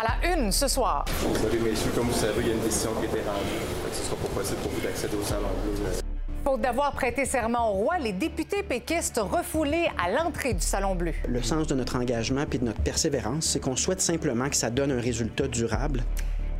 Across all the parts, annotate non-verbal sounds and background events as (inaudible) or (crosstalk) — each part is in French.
À la une ce soir. Désolé, messieurs, comme vous savez, il y a une décision qui a été rendue. Ce sera pas possible pour vous d'accéder au salon bleu. Faute d'avoir prêté serment au roi, les députés péquistes refoulés à l'entrée du Salon Bleu. Le sens de notre engagement puis de notre persévérance, c'est qu'on souhaite simplement que ça donne un résultat durable.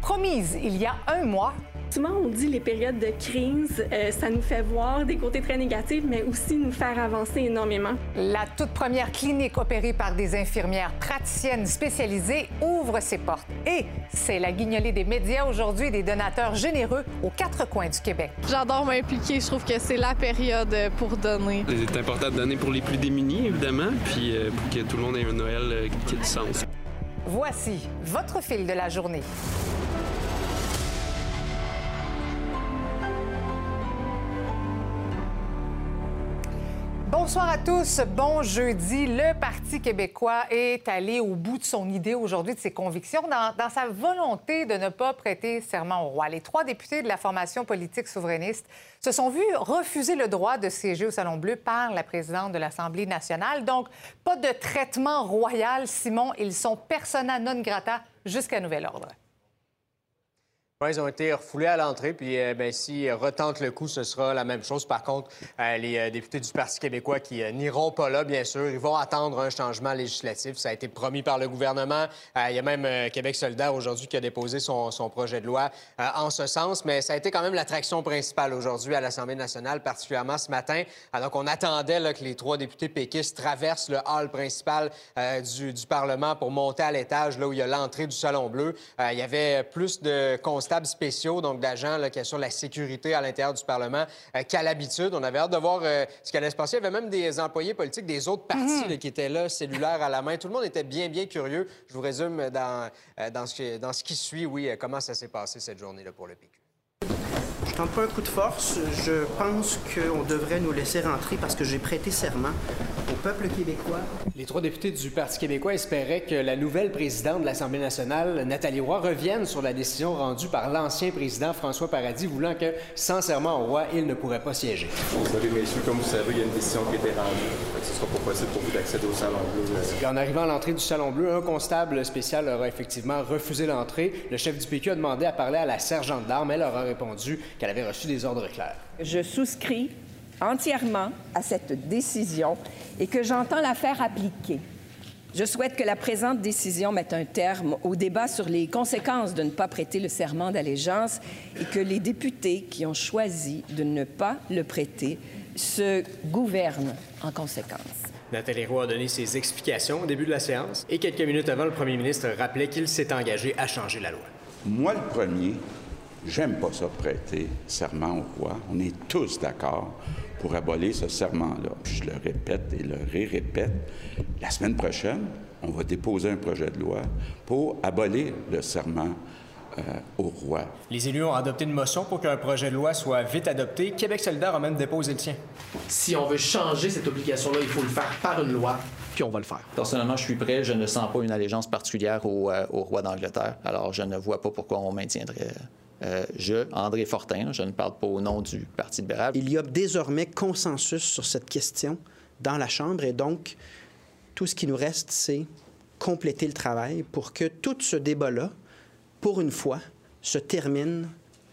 Promise il y a un mois, Souvent, on dit les périodes de crise, euh, ça nous fait voir des côtés très négatifs, mais aussi nous faire avancer énormément. la toute première clinique opérée par des infirmières praticiennes spécialisées ouvre ses portes. Et c'est la guignolée des médias aujourd'hui et des donateurs généreux aux quatre coins du Québec. J'adore m'impliquer. Je trouve que c'est la période pour donner. C'est important de donner pour les plus démunis, évidemment, puis euh, pour que tout le monde ait un Noël euh, qui ait du sens. Voici votre fil de la journée. Bonsoir à tous. Bon jeudi. Le Parti québécois est allé au bout de son idée aujourd'hui, de ses convictions, dans, sa volonté de ne pas prêter serment au roi. Les trois députés de la formation politique souverainiste se sont vus refuser le droit de siéger au Salon Bleu par la présidente de l'Assemblée nationale. Donc, pas de traitement royal, Simon. Ils sont persona non grata jusqu'à nouvel ordre. Ouais, ils ont été refoulés à l'entrée, puis euh, ben, s'ils retentent le coup, ce sera la même chose. Par contre, euh, les euh, députés du Parti québécois qui euh, n'iront pas là, bien sûr, ils vont attendre un changement législatif. Ça a été promis par le gouvernement. Il y a même Québec solidaire aujourd'hui qui a déposé son, projet de loi en ce sens, mais ça a été quand même l'attraction principale aujourd'hui à l'Assemblée nationale, particulièrement ce matin. Alors qu'on attendait que les trois députés péquistes traversent le hall principal du, Parlement pour monter à l'étage, là où il y a l'entrée du Salon Bleu. Il y avait plus de constables spéciaux, donc d'agents qui assurent la sécurité à l'intérieur du Parlement euh, qu'à l'habitude. On avait hâte de voir euh, ce qui allait se passer. Il y avait même des employés politiques des autres partis là, qui étaient là, cellulaires à la main. Tout le monde était bien, bien curieux. Je vous résume dans, euh, dans, ce, qui, dans ce qui suit, oui, comment ça s'est passé cette journée-là pour le PQ. Pas un coup de force. Je pense qu'on devrait nous laisser rentrer parce que j'ai prêté serment au peuple québécois. Les trois députés du Parti québécois espéraient que la nouvelle présidente de l'Assemblée nationale, Nathalie Roy, revienne sur la décision rendue par l'ancien président François Paradis, voulant que, sans serment au roi, il ne pourrait pas siéger. Désolé, messieurs, comme vous savez, il y a une décision qui a été rendue. Ce sera pas possible pour vous d'accéder au salon bleu. En arrivant à l'entrée du Salon Bleu, un constable spécial leur a effectivement refusé l'entrée. Le chef du PQ a demandé à parler à la sergente d'armes. Elle leur a répondu qu'elle avait reçu des ordres clairs. Je souscris entièrement à cette décision et que j'entends la faire appliquer. Je souhaite que la présente décision mette un terme au débat sur les conséquences de ne pas prêter le serment d'allégeance et que les députés qui ont choisi de ne pas le prêter se gouvernent en conséquence. Nathalie Roy a donné ses explications au début de la séance. Et quelques minutes avant, le premier ministre rappelait qu'il s'est engagé à changer la loi. Moi, le premier, j'aime pas ça prêter serment au roi. On est tous d'accord pour abolir ce serment-là. Puis je le répète et le répète. La semaine prochaine, on va déposer un projet de loi pour abolir le serment euh, au roi. Les élus ont adopté une motion pour qu'un projet de loi soit vite adopté. Québec solidaire a même déposé le sien. Si on veut changer cette obligation-là, il faut le faire par une loi, puis on va le faire. Personnellement, je suis prêt. Je ne sens pas une allégeance particulière au, euh, au roi d'Angleterre. Alors, je ne vois pas pourquoi on maintiendrait. Euh, je, André Fortin, je ne parle pas au nom du Parti libéral. Il y a désormais consensus sur cette question dans la Chambre et donc tout ce qui nous reste, c'est compléter le travail pour que tout ce débat-là, pour une fois, se termine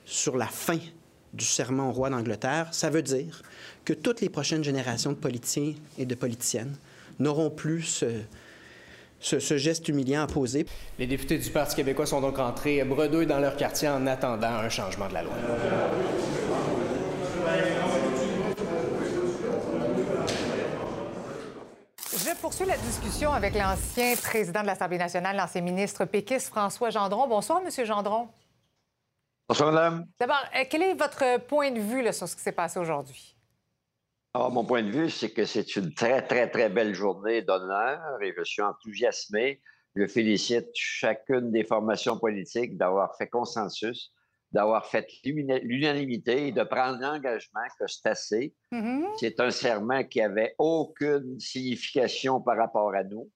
sur la fin du serment au roi d'Angleterre. Ça veut dire que toutes les prochaines générations de politiciens et de politiciennes n'auront plus ce, ce- ce geste humiliant à poser. Les députés du Parti québécois sont donc rentrés bredouilles dans leur quartier en attendant un changement de la loi. Je poursuis la discussion avec l'ancien président de l'Assemblée nationale, l'ancien ministre péquiste François Gendron. Bonsoir, Monsieur Gendron. Bonsoir, madame. D'abord, euh, quel est votre point de vue là, sur ce qui s'est passé aujourd'hui? Alors, mon point de vue, c'est que c'est une très, très, très belle journée d'honneur et je suis enthousiasmé. Je félicite chacune des formations politiques d'avoir fait consensus, d'avoir fait l'unanimité et de prendre l'engagement que c'est assez. Mm-hmm. C'est un serment qui avait aucune signification par rapport à nous.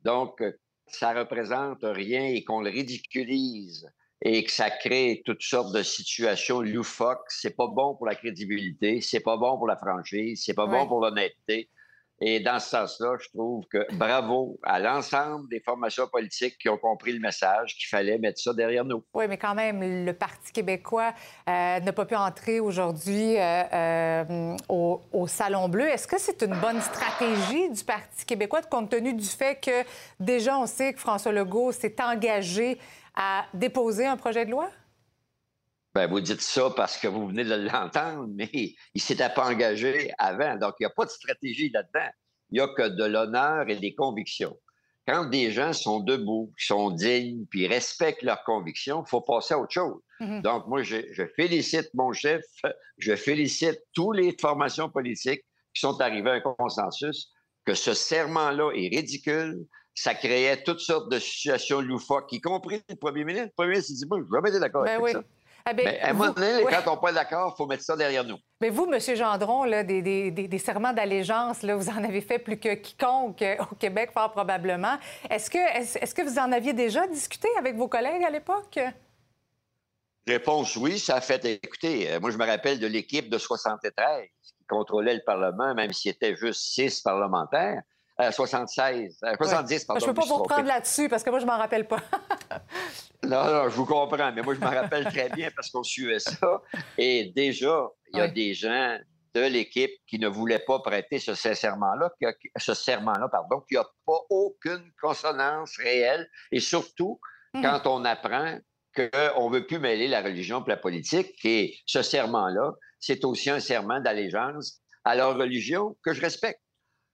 Donc, ça représente rien et qu'on le ridiculise et que ça crée toutes sortes de situations loufoques, c'est pas bon pour la crédibilité, c'est pas bon pour la franchise, c'est pas Ouais. bon pour l'honnêteté. Et dans ce sens-là, je trouve que (clears throat) bravo à l'ensemble des formations politiques qui ont compris le message qu'il fallait mettre ça derrière nous. Oui, mais quand même, le Parti québécois euh, n'a pas pu entrer aujourd'hui euh, euh, au, au Salon Bleu. Est-ce que c'est une bonne stratégie du Parti québécois, compte tenu du fait que déjà on sait que François Legault s'est engagé à déposer un projet de loi? Ben, vous dites ça parce que vous venez de l'entendre, (laughs) mais il ne s'était pas engagé avant. Donc, il n'y a pas de stratégie là-dedans. Il n'y a que de l'honneur et des convictions. Quand des gens sont debout, sont dignes, puis respectent leurs convictions, il faut passer à autre chose. Mhm. Donc, moi, je, je félicite mon chef, je félicite toutes les formations politiques qui sont arrivées à un consensus que ce serment-là est ridicule. Ça créait toutes sortes de situations loufoques, y compris le premier ministre. Le premier ministre s'est dit, moi, je vais jamais été d'accord Ben avec oui. ça. Ah ben, Mais à un moment donné, ouais. quand on n'est pas d'accord, il faut mettre ça derrière nous. Mais vous, M. Gendron, là, des, des- des- serments d'allégeance, vous en avez fait plus que quiconque euh, au Québec, fort probablement. Est-ce que, est-ce que vous en aviez déjà discuté avec vos collègues à l'époque? Réponse oui, ça a fait écouter. euh, moi, je me rappelle de l'équipe de 73 qui contrôlait le Parlement, même s'il était juste six parlementaires. Euh, 76, euh, 70, Ouais. pardon. Je ne peux pas vous reprendre là-dessus parce que moi, je m'en rappelle pas. (laughs) Non, non, je vous comprends, mais moi, je me rappelle très bien parce qu'on suivait ça. Et déjà, il y a des gens de l'équipe qui ne voulaient pas prêter ce serment-là, ce serment-là, pardon, qui n'a pas aucune consonance réelle. Et surtout, Mhm. quand on apprend qu'on ne veut plus mêler la religion et la politique, et ce serment-là, c'est aussi un serment d'allégeance à leur religion que je respecte.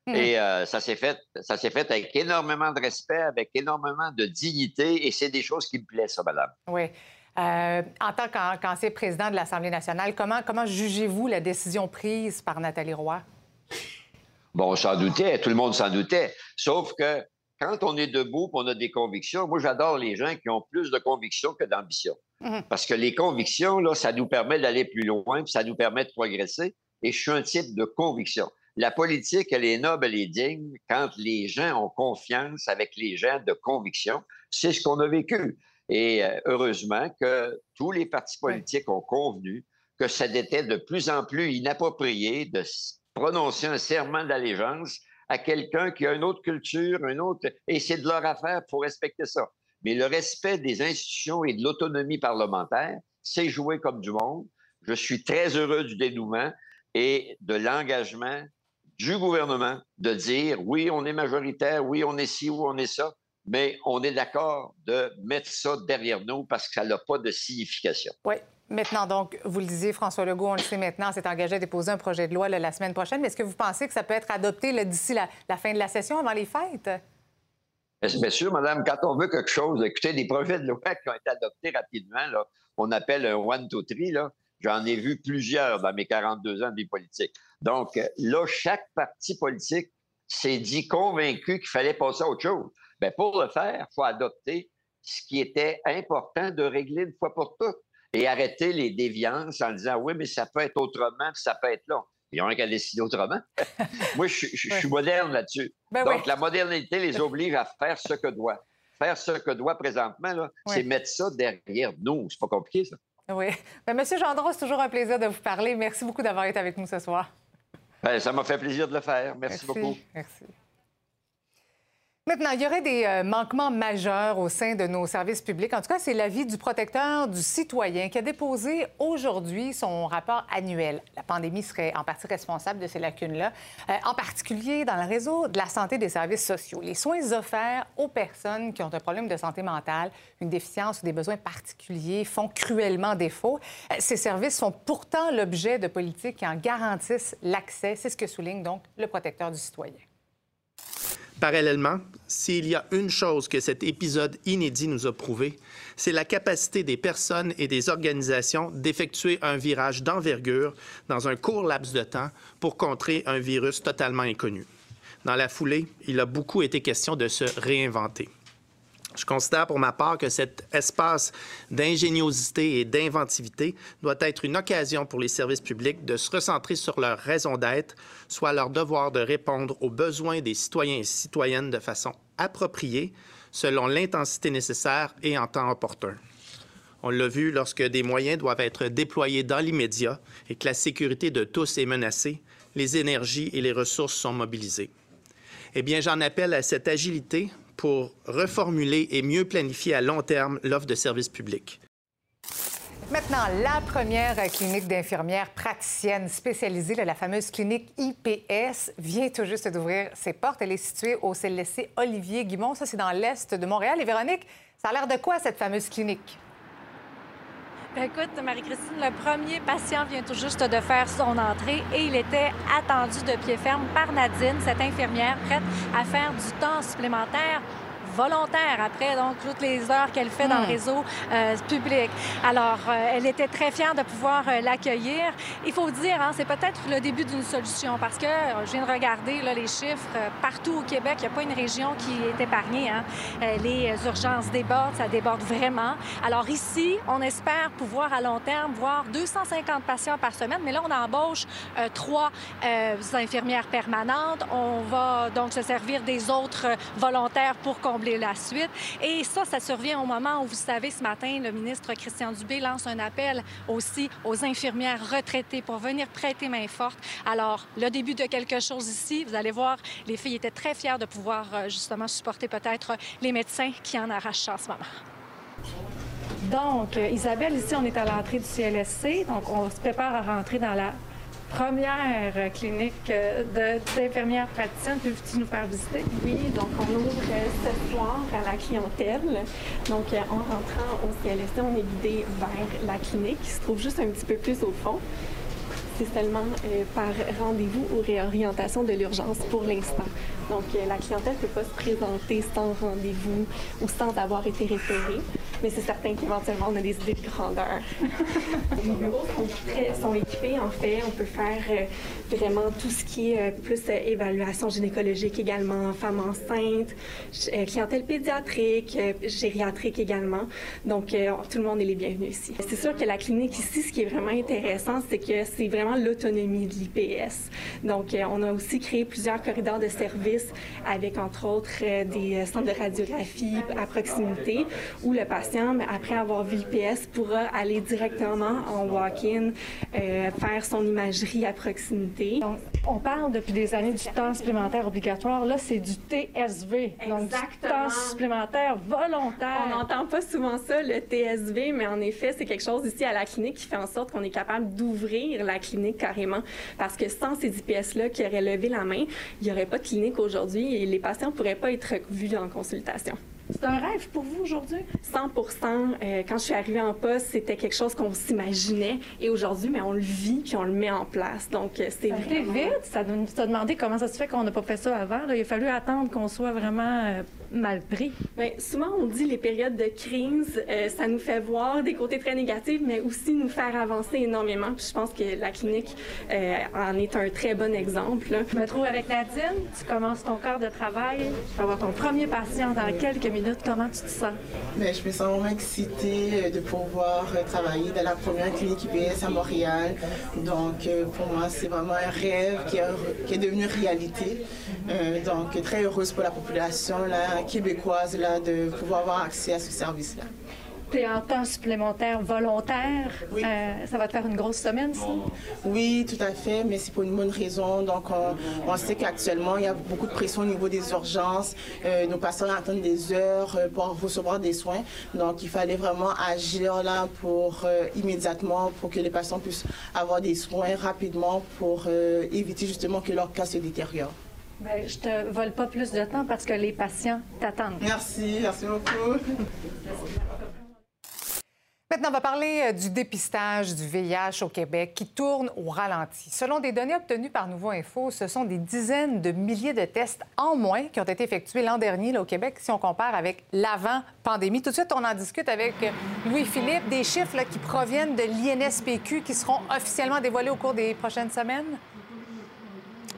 Mhm. Et euh, ça s'est fait, ça s'est fait avec énormément de respect, avec énormément de dignité, et c'est des choses qui me plaisent, ça, madame. Oui. Euh, en tant qu'an- qu'ancien président de l'Assemblée nationale, comment, comment jugez-vous la décision prise par Nathalie Roy? Bon, on s'en doutait, tout le monde s'en doutait. Sauf que quand on est debout, on a des convictions. Moi, j'adore les gens qui ont plus de convictions que d'ambition. Mhm. Parce que les convictions, là, ça nous permet d'aller plus loin, puis ça nous permet de progresser. Et je suis un type de conviction. La politique, elle est noble, elle est digne quand les gens ont confiance avec les gens de conviction. C'est ce qu'on a vécu. Et euh, heureusement que tous les partis politiques ont convenu que ça était de plus en plus inapproprié de prononcer un serment d'allégeance à quelqu'un qui a une autre culture, une autre... Et c'est de leur affaire, il faut respecter ça. Mais le respect des institutions et de l'autonomie parlementaire, c'est jouer comme du monde. Je suis très heureux du dénouement et de l'engagement du gouvernement de dire oui, on est majoritaire, oui, on est ci ou on est ça, mais on est d'accord de mettre ça derrière nous parce que ça n'a pas de signification. Oui. Maintenant, donc, vous le disiez, François Legault, on le sait maintenant, s'est engagé à déposer un projet de loi là, la semaine prochaine. Mais est-ce que vous pensez que ça peut être adopté d'ici la, la fin de la session, avant les fêtes? Bien bien sûr, madame, quand on veut quelque chose, écoutez, des projets de loi (laughs) qui ont été adoptés rapidement, là, on appelle un one, two, three, là. J'en ai vu plusieurs dans mes 42 ans de vie politique. Donc, là, chaque parti politique s'est dit convaincu qu'il fallait passer à autre chose. Bien, pour le faire, il faut adopter ce qui était important de régler une fois pour toutes et arrêter les déviances en disant oui, mais ça peut être autrement, puis ça peut être là. Il y en a qu'à décider autrement. (laughs) Moi, je, je- je suis moderne là-dessus. Ben Donc, oui. la modernité les oblige à faire ce que doit. Faire ce que doit présentement, Oui. c'est mettre ça derrière nous. C'est pas compliqué, ça. Oui. Bien, Monsieur Gendron, c'est toujours un plaisir de vous parler. Merci beaucoup d'avoir été avec nous ce soir. Ben, ça m'a fait plaisir de le faire. Merci, beaucoup. Merci. Maintenant, il y aurait des euh, manquements majeurs au sein de nos services publics. En tout cas, c'est l'avis du protecteur du citoyen qui a déposé aujourd'hui son rapport annuel. La pandémie serait en partie responsable de ces lacunes-là, euh, en particulier dans le réseau de la santé des services sociaux. Les soins offerts aux personnes qui ont un problème de santé mentale, une déficience ou des besoins particuliers font cruellement défaut. Euh, Ces services sont pourtant l'objet de politiques qui en garantissent l'accès. C'est ce que souligne donc le protecteur du citoyen. Parallèlement, s'il y a une chose que cet épisode inédit nous a prouvé, c'est la capacité des personnes et des organisations d'effectuer un virage d'envergure dans un court laps de temps pour contrer un virus totalement inconnu. Dans la foulée, il a beaucoup été question de se réinventer. Je considère pour ma part que cet espace d'ingéniosité et d'inventivité doit être une occasion pour les services publics de se recentrer sur leur raison d'être, soit leur devoir de répondre aux besoins des citoyens et citoyennes de façon appropriée, selon l'intensité nécessaire et en temps opportun. On l'a vu lorsque des moyens doivent être déployés dans l'immédiat et que la sécurité de tous est menacée, les énergies et les ressources sont mobilisées. Eh bien, j'en appelle à cette agilité pour reformuler et mieux planifier à long terme l'offre de services publics. Maintenant, la première clinique d'infirmières praticiennes spécialisée, la fameuse clinique IPS, vient tout juste d'ouvrir ses portes. Elle est située au CLSC Olivier Guimont. Ça, c'est dans l'est de Montréal. Et Véronique, ça a l'air de quoi, cette fameuse clinique? Ben, écoute, Marie-Christine, le premier patient vient tout juste de faire son entrée et il était attendu de pied ferme par Nadine, cette infirmière prête à faire du temps supplémentaire volontaire après donc toutes les heures qu'elle fait dans le hmm. réseau euh, public. Alors, euh, elle était très fière de pouvoir euh, l'accueillir. Il faut dire, hein, c'est peut-être le début d'une solution parce que je viens de regarder là, les chiffres partout au Québec. Il n'y a pas une région qui est épargnée. Hein. les urgences débordent, ça déborde vraiment. Alors ici, on espère pouvoir à long terme voir 250 patients par semaine, mais là, on embauche trois infirmières permanentes. On va donc se servir des autres volontaires pour combler la suite. Et ça, ça survient au moment où, vous savez, ce matin, le ministre Christian Dubé lance un appel aussi aux infirmières retraitées pour venir prêter main forte. Alors, le début de quelque chose ici, vous allez voir, les filles étaient très fières de pouvoir euh, justement supporter peut-être les médecins qui en arrachent en ce moment. Donc, euh, Isabelle, ici, on est à l'entrée du CLSC. Donc, on se prépare à rentrer dans la première clinique euh, d'infirmières praticiennes. Peux-tu nous faire visiter? Oui, donc on ouvre ce soir à la clientèle. Donc euh, en rentrant au CLSC, on est guidé vers la clinique qui se trouve juste un petit peu plus au fond c'est seulement euh, par rendez-vous ou réorientation de l'urgence pour l'instant. Donc, la clientèle ne peut pas se présenter sans rendez-vous ou sans avoir été référée mais c'est certain qu'éventuellement, on a des idées de grandeur. (laughs) Les bureaux sont, équipés, en fait. On peut faire euh, vraiment tout ce qui est euh, plus euh, évaluation gynécologique également, femmes enceintes, clientèle pédiatrique, gériatrique également. Donc, tout le monde est les bienvenus ici. C'est sûr que la clinique ici, ce qui est vraiment intéressant, c'est que c'est vraiment l'autonomie de l'IPS. Donc, on a aussi créé plusieurs corridors de services avec, entre autres, des centres de radiographie à proximité où le patient après avoir vu l'IPS, pourra aller directement en walk-in, euh, faire son imagerie à proximité. Donc, on parle depuis des années du temps supplémentaire obligatoire. Là, c'est du TSV. Donc, du temps supplémentaire volontaire. On n'entend pas souvent ça, le TSV, mais en effet, c'est quelque chose ici à la clinique qui fait en sorte qu'on est capable d'ouvrir la clinique carrément. Parce que sans ces IPS-là qui auraient levé la main, il n'y aurait pas de clinique aujourd'hui et les patients ne pourraient pas être vus en consultation. C'est un rêve pour vous aujourd'hui? 100% euh, Quand je suis arrivée en poste, c'était quelque chose qu'on s'imaginait. Et aujourd'hui, mais on le vit puis on le met en place. Donc, euh, c'est vraiment... vite. Ça t'a demandé comment ça se fait qu'on n'a pas fait ça avant. Il a fallu attendre qu'on soit vraiment euh, mal pris. Bien, souvent, on dit les périodes de crise, ça nous fait voir des côtés très négatifs, mais aussi nous faire avancer énormément. Puis je pense que la clinique en est un très bon exemple. Je me trouve avec Nadine. Tu commences ton corps de travail. Tu vas avoir ton premier patient dans quelques minutes. Comment tu te sens? Bien, je me sens vraiment excitée euh, de pouvoir euh, travailler dans la première clinique IPS à Montréal. Donc, euh, pour moi, c'est vraiment un rêve qui, est devenu réalité. Donc, très heureuse pour la population québécoise là, de pouvoir avoir accès à ce service-là en temps supplémentaire volontaire. Euh, ça va te faire une grosse semaine, ça? Oui, tout à fait, mais c'est pour une bonne raison. Donc, on, sait qu'actuellement, il y a beaucoup de pression au niveau des urgences. Euh, nos patients attendent des heures euh, pour recevoir des soins. Donc, il fallait vraiment agir là pour immédiatement pour que les patients puissent avoir des soins rapidement pour éviter justement que leur cas se détériore. Bien, je te vole pas plus de temps parce que les patients t'attendent. Merci, merci beaucoup. Maintenant, on va parler euh, du dépistage du VIH au Québec qui tourne au ralenti. Selon des données obtenues par Nouveau Info, ce sont des dizaines de milliers de tests en moins qui ont été effectués l'an dernier au Québec si on compare avec l'avant-pandémie. Tout de suite, on en discute avec euh, Louis-Philippe. Des chiffres qui proviennent de l'INSPQ qui seront officiellement dévoilés au cours des prochaines semaines?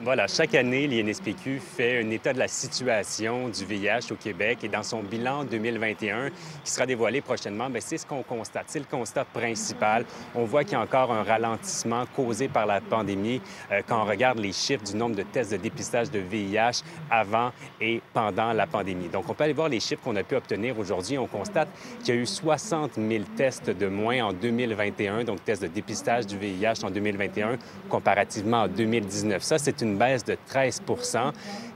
Voilà, chaque année, l'INSPQ fait un état de la situation du VIH au Québec et dans son bilan 2021 qui sera dévoilé prochainement, ben, c'est ce qu'on constate. C'est le constat principal. On voit qu'il y a encore un ralentissement causé par la pandémie euh, quand on regarde les chiffres du nombre de tests de dépistage de VIH avant et pendant la pandémie. Donc, on peut aller voir les chiffres qu'on a pu obtenir aujourd'hui. On constate qu'il y a eu 60 000 tests de moins en 2021, donc tests de dépistage du VIH en 2021 comparativement en 2019. Ça, c'est une baisse de 13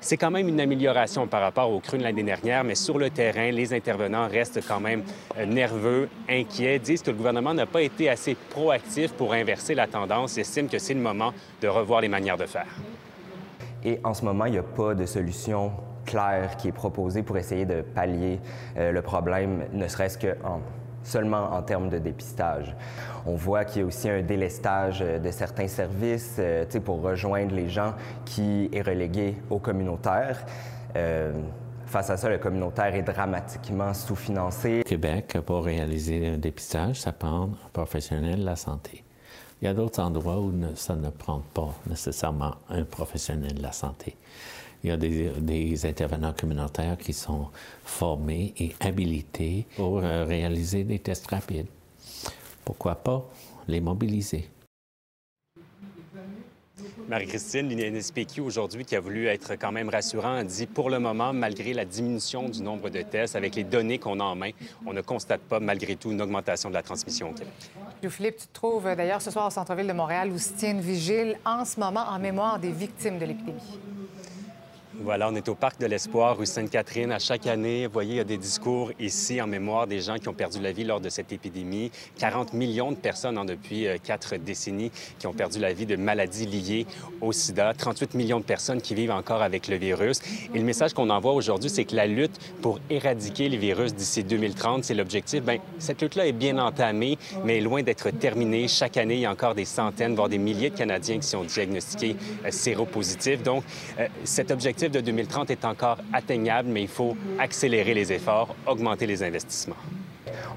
C'est quand même une amélioration par rapport au cru de l'année dernière, mais sur le terrain, les intervenants restent quand même euh, nerveux, inquiets, disent que le gouvernement n'a pas été assez proactif pour inverser la tendance estiment que c'est le moment de revoir les manières de faire. Et en ce moment, il n'y a pas de solution claire qui est proposée pour essayer de pallier euh, le problème, ne serait-ce que en seulement en termes de dépistage. On voit qu'il y a aussi un délestage euh, de certains services euh, pour rejoindre les gens qui est relégué au communautaire. Euh, face à ça, le communautaire est dramatiquement sous-financé. Québec, pour réaliser un dépistage, ça prend un professionnel de la santé. Il y a d'autres endroits où ça ne prend pas nécessairement un professionnel de la santé. Il y a des, intervenants communautaires qui sont formés et habilités pour euh, réaliser des tests rapides. Pourquoi pas les mobiliser? Marie-Christine, l'INSPQ aujourd'hui, qui a voulu être quand même rassurant, dit pour le moment, malgré la diminution du nombre de tests, avec les données qu'on a en main, on ne constate pas malgré tout une augmentation de la transmission au Québec. Philippe, tu te trouves d'ailleurs ce soir au centre-ville de Montréal où se tient une vigile en ce moment en mémoire des victimes de l'épidémie. Voilà, on est au Parc de l'Espoir, rue Sainte-Catherine. À chaque année, vous voyez, il y a des discours ici en mémoire des gens qui ont perdu la vie lors de cette épidémie. 40 millions de personnes en depuis euh, quatre décennies qui ont perdu la vie de maladies liées au sida. 38 millions de personnes qui vivent encore avec le virus. Et le message qu'on envoie aujourd'hui, c'est que la lutte pour éradiquer les virus d'ici 2030, c'est l'objectif. Bien, cette lutte-là est bien entamée, mais loin d'être terminée. Chaque année, il y a encore des centaines, voire des milliers de Canadiens qui sont diagnostiqués euh, séropositifs. Donc, euh, cet objectif de 2030 est encore atteignable, mais il faut accélérer les efforts, augmenter les investissements.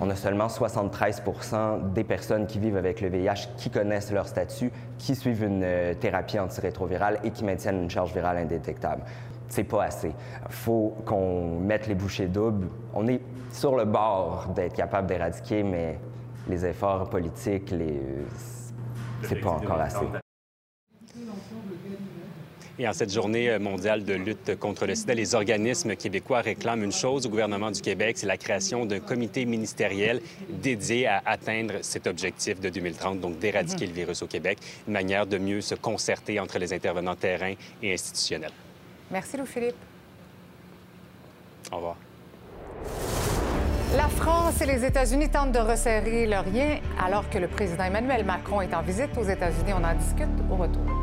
On a seulement 73% des personnes qui vivent avec le VIH qui connaissent leur statut, qui suivent une euh, thérapie antirétrovirale et qui maintiennent une charge virale indétectable. C'est pas assez. Faut qu'on mette les bouchées doubles. On est sur le bord d'être capable d'éradiquer, mais les efforts politiques, les... c'est pas encore assez. Et en cette journée mondiale de lutte contre le sida, les organismes québécois réclament une chose au gouvernement du Québec, c'est la création d'un comité ministériel dédié à atteindre cet objectif de 2030, donc d'éradiquer le virus au Québec, une manière de mieux se concerter entre les intervenants terrain et institutionnels. Merci, Louis-Philippe. Au revoir. La France et les États-Unis tentent de resserrer leurs liens alors que le président Emmanuel Macron est en visite aux États-Unis. On en discute au retour.